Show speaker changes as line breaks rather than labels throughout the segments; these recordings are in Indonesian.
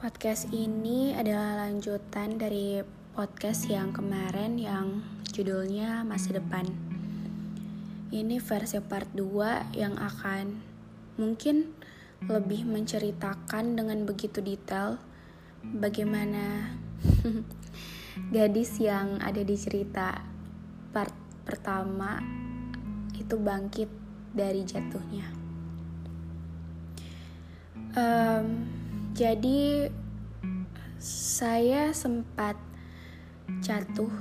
podcast ini adalah lanjutan dari podcast yang kemarin yang judulnya Masa Depan. Ini versi part 2 yang akan mungkin lebih menceritakan dengan begitu detail bagaimana gadis yang ada di cerita part pertama itu bangkit dari jatuhnya. Um, jadi saya sempat jatuh,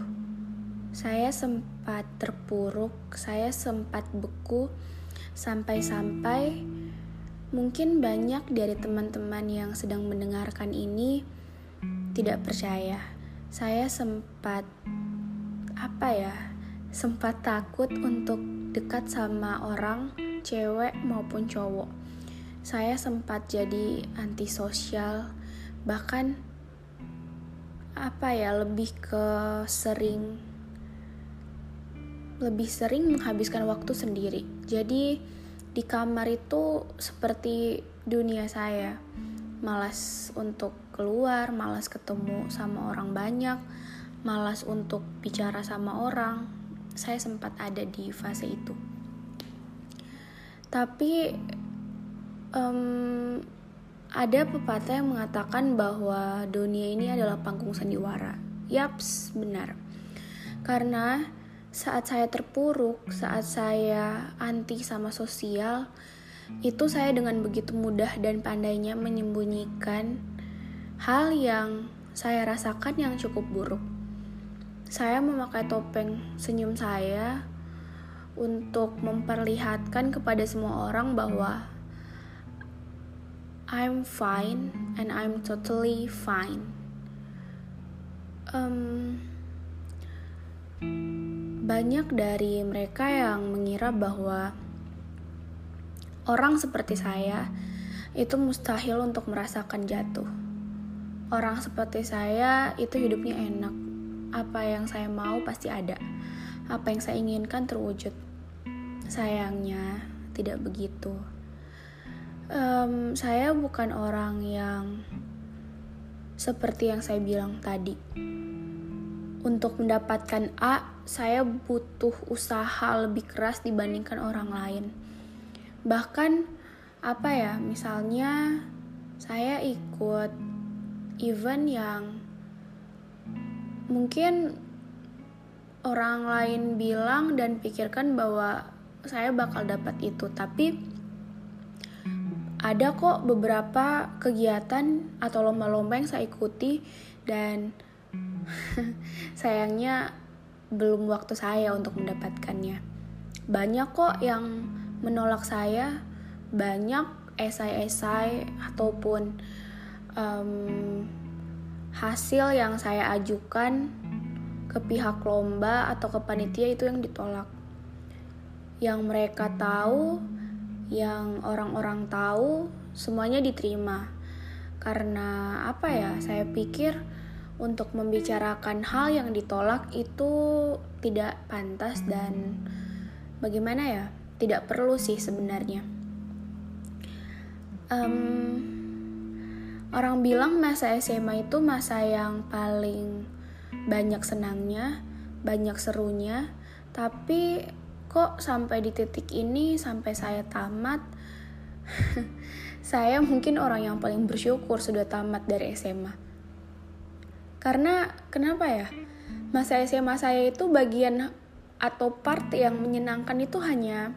saya sempat terpuruk, saya sempat beku sampai-sampai mungkin banyak dari teman-teman yang sedang mendengarkan ini tidak percaya. Saya sempat apa ya? Sempat takut untuk dekat sama orang, cewek maupun cowok. Saya sempat jadi antisosial, bahkan apa ya lebih ke sering lebih sering menghabiskan waktu sendiri. Jadi di kamar itu seperti dunia saya. Malas untuk keluar, malas ketemu sama orang banyak, malas untuk bicara sama orang. Saya sempat ada di fase itu. Tapi um, ada pepatah yang mengatakan bahwa dunia ini adalah panggung sandiwara. Yaps, benar. Karena saat saya terpuruk, saat saya anti sama sosial, itu saya dengan begitu mudah dan pandainya menyembunyikan hal yang saya rasakan yang cukup buruk. Saya memakai topeng senyum saya untuk memperlihatkan kepada semua orang bahwa I'm fine and I'm totally fine. Um, banyak dari mereka yang mengira bahwa orang seperti saya itu mustahil untuk merasakan jatuh. Orang seperti saya itu hidupnya enak. Apa yang saya mau pasti ada. Apa yang saya inginkan terwujud. Sayangnya tidak begitu. Um, saya bukan orang yang seperti yang saya bilang tadi. Untuk mendapatkan A, saya butuh usaha lebih keras dibandingkan orang lain. Bahkan apa ya, misalnya saya ikut event yang mungkin orang lain bilang dan pikirkan bahwa saya bakal dapat itu, tapi ada kok beberapa kegiatan atau lomba-lomba yang saya ikuti dan sayangnya belum waktu saya untuk mendapatkannya. Banyak kok yang menolak saya, banyak esai-esai ataupun um, hasil yang saya ajukan ke pihak lomba atau ke panitia itu yang ditolak. Yang mereka tahu yang orang-orang tahu semuanya diterima. Karena apa ya? Saya pikir untuk membicarakan hal yang ditolak itu tidak pantas dan bagaimana ya? Tidak perlu sih sebenarnya. Um, orang bilang masa SMA itu masa yang paling banyak senangnya, banyak serunya, tapi kok sampai di titik ini sampai saya tamat? Saya mungkin orang yang paling bersyukur sudah tamat dari SMA karena kenapa ya? Masa SMA saya itu bagian atau part yang menyenangkan itu hanya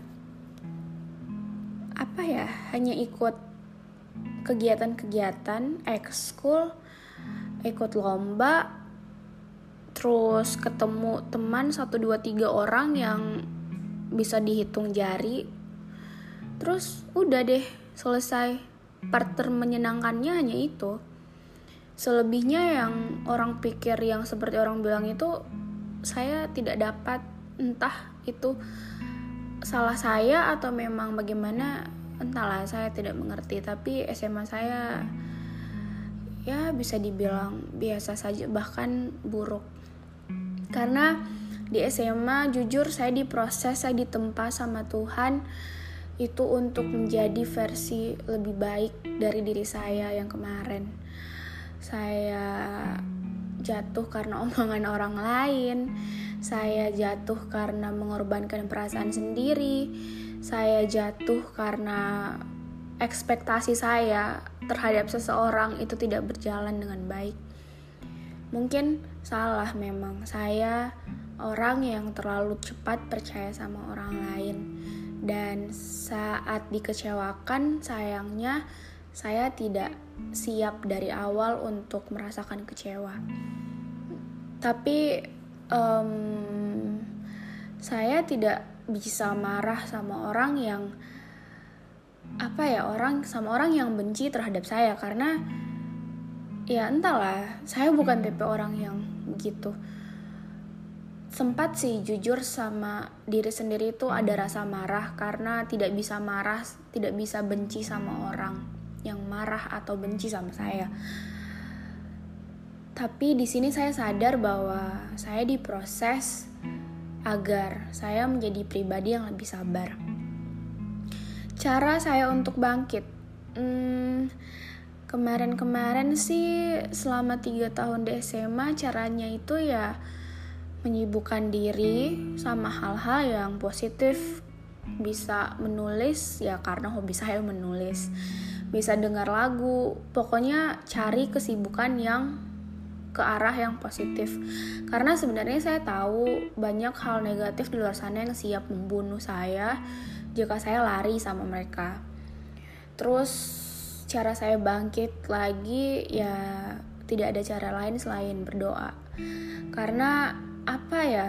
apa ya hanya ikut kegiatan-kegiatan ekskul ikut lomba terus ketemu teman satu dua tiga orang yang bisa dihitung jari. Terus udah deh selesai. Part termenyenangkannya hanya itu. Selebihnya yang orang pikir yang seperti orang bilang itu saya tidak dapat. Entah itu salah saya atau memang bagaimana entahlah saya tidak mengerti. Tapi SMA saya ya bisa dibilang biasa saja bahkan buruk. Karena di SMA jujur saya diproses saya ditempa sama Tuhan. Itu untuk menjadi versi lebih baik dari diri saya yang kemarin. Saya jatuh karena omongan orang lain. Saya jatuh karena mengorbankan perasaan sendiri. Saya jatuh karena ekspektasi saya terhadap seseorang itu tidak berjalan dengan baik. Mungkin salah memang. Saya orang yang terlalu cepat percaya sama orang lain. Dan saat dikecewakan sayangnya saya tidak siap dari awal untuk merasakan kecewa. Tapi um, saya tidak bisa marah sama orang yang apa ya orang sama orang yang benci terhadap saya. Karena ya entahlah saya bukan tipe orang yang begitu sempat sih jujur sama diri sendiri itu ada rasa marah karena tidak bisa marah tidak bisa benci sama orang yang marah atau benci sama saya. Tapi di sini saya sadar bahwa saya diproses agar saya menjadi pribadi yang lebih sabar. Cara saya untuk bangkit hmm, kemarin-kemarin sih selama tiga tahun di SMA caranya itu ya menyibukkan diri sama hal-hal yang positif bisa menulis ya karena hobi saya menulis bisa dengar lagu pokoknya cari kesibukan yang ke arah yang positif karena sebenarnya saya tahu banyak hal negatif di luar sana yang siap membunuh saya jika saya lari sama mereka. Terus cara saya bangkit lagi ya tidak ada cara lain selain berdoa. Karena apa ya?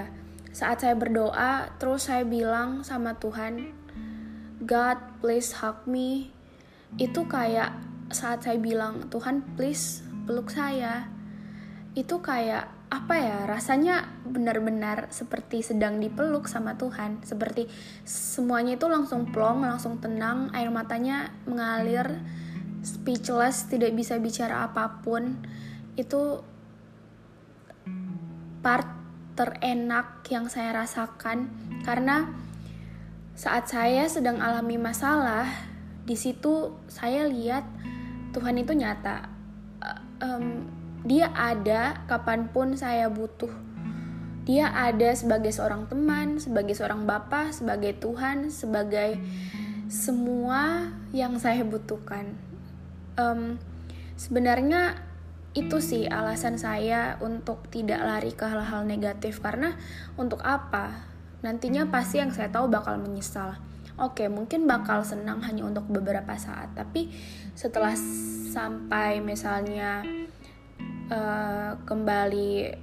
Saat saya berdoa, terus saya bilang sama Tuhan, God please hug me. Itu kayak saat saya bilang, Tuhan please peluk saya. Itu kayak apa ya rasanya benar-benar seperti sedang dipeluk sama Tuhan seperti semuanya itu langsung plong langsung tenang air matanya mengalir speechless tidak bisa bicara apa pun itu part terenak yang saya rasakan karena saat saya sedang alami masalah di situ saya lihat Tuhan itu nyata um, dia ada kapan pun saya butuh. Dia ada sebagai seorang teman, sebagai seorang bapak, sebagai Tuhan, sebagai semua yang saya butuhkan. Um, sebenarnya itu sih alasan saya untuk tidak lari ke hal-hal negatif karena untuk apa? Nantinya pasti yang saya tahu bakal menyesal. Oke, mungkin bakal senang hanya untuk beberapa saat, tapi setelah sampai misalnya uh, kembali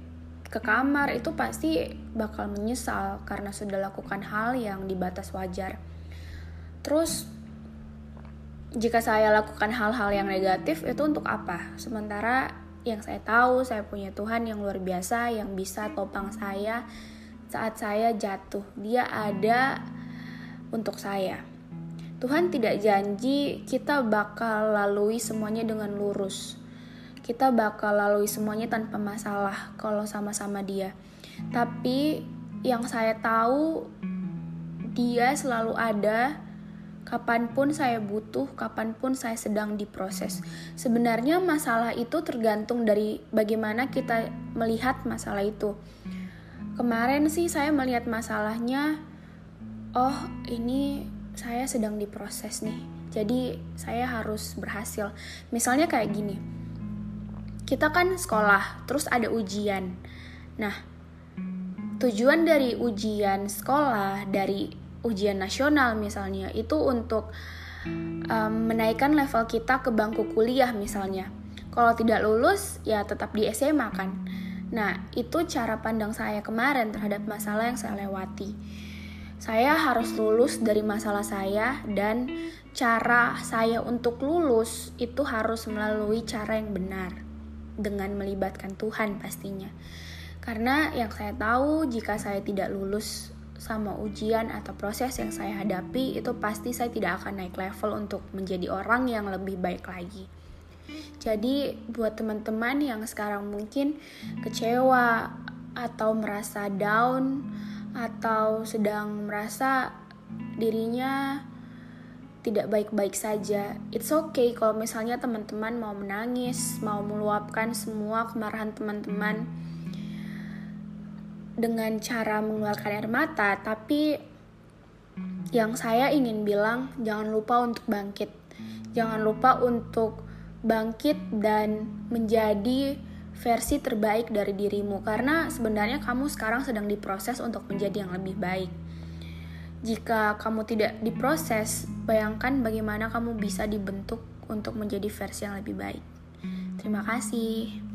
ke kamar itu pasti bakal menyesal karena sudah lakukan hal yang di batas wajar. Terus jika saya lakukan hal-hal yang negatif itu untuk apa? Sementara yang saya tahu saya punya Tuhan yang luar biasa yang bisa topang saya saat saya jatuh. Dia ada untuk saya. Tuhan tidak janji kita bakal lalui semuanya dengan lurus kita bakal lalui semuanya tanpa masalah kalau sama-sama dia. Tapi yang saya tahu dia selalu ada kapan pun saya butuh, kapan pun saya sedang diproses. Sebenarnya masalah itu tergantung dari bagaimana kita melihat masalah itu. Kemarin sih saya melihat masalahnya, oh ini saya sedang diproses nih. Jadi saya harus berhasil. Misalnya kayak gini, kita kan sekolah, terus ada ujian. Nah, tujuan dari ujian sekolah, dari ujian nasional misalnya, itu untuk um, menaikkan level kita ke bangku kuliah misalnya. Kalau tidak lulus, ya tetap di SMA kan. Nah, itu cara pandang saya kemarin terhadap masalah yang saya lewati. Saya harus lulus dari masalah saya dan cara saya untuk lulus itu harus melalui cara yang benar dengan melibatkan Tuhan pastinya. Karena yang saya tahu jika saya tidak lulus sama ujian atau proses yang saya hadapi itu pasti saya tidak akan naik level untuk menjadi orang yang lebih baik lagi. Jadi buat teman-teman yang sekarang mungkin kecewa atau merasa down atau sedang merasa dirinya tidak baik-baik saja. It's okay kalau misalnya teman-teman mau menangis, mau meluapkan semua kemarahan teman-teman dengan cara mengeluarkan air mata, tapi yang saya ingin bilang jangan lupa untuk bangkit. Jangan lupa untuk bangkit dan menjadi versi terbaik dari dirimu karena sebenarnya kamu sekarang sedang diproses untuk menjadi yang lebih baik. Jika kamu tidak diproses, bayangkan bagaimana kamu bisa dibentuk untuk menjadi versi yang lebih baik. Terima kasih.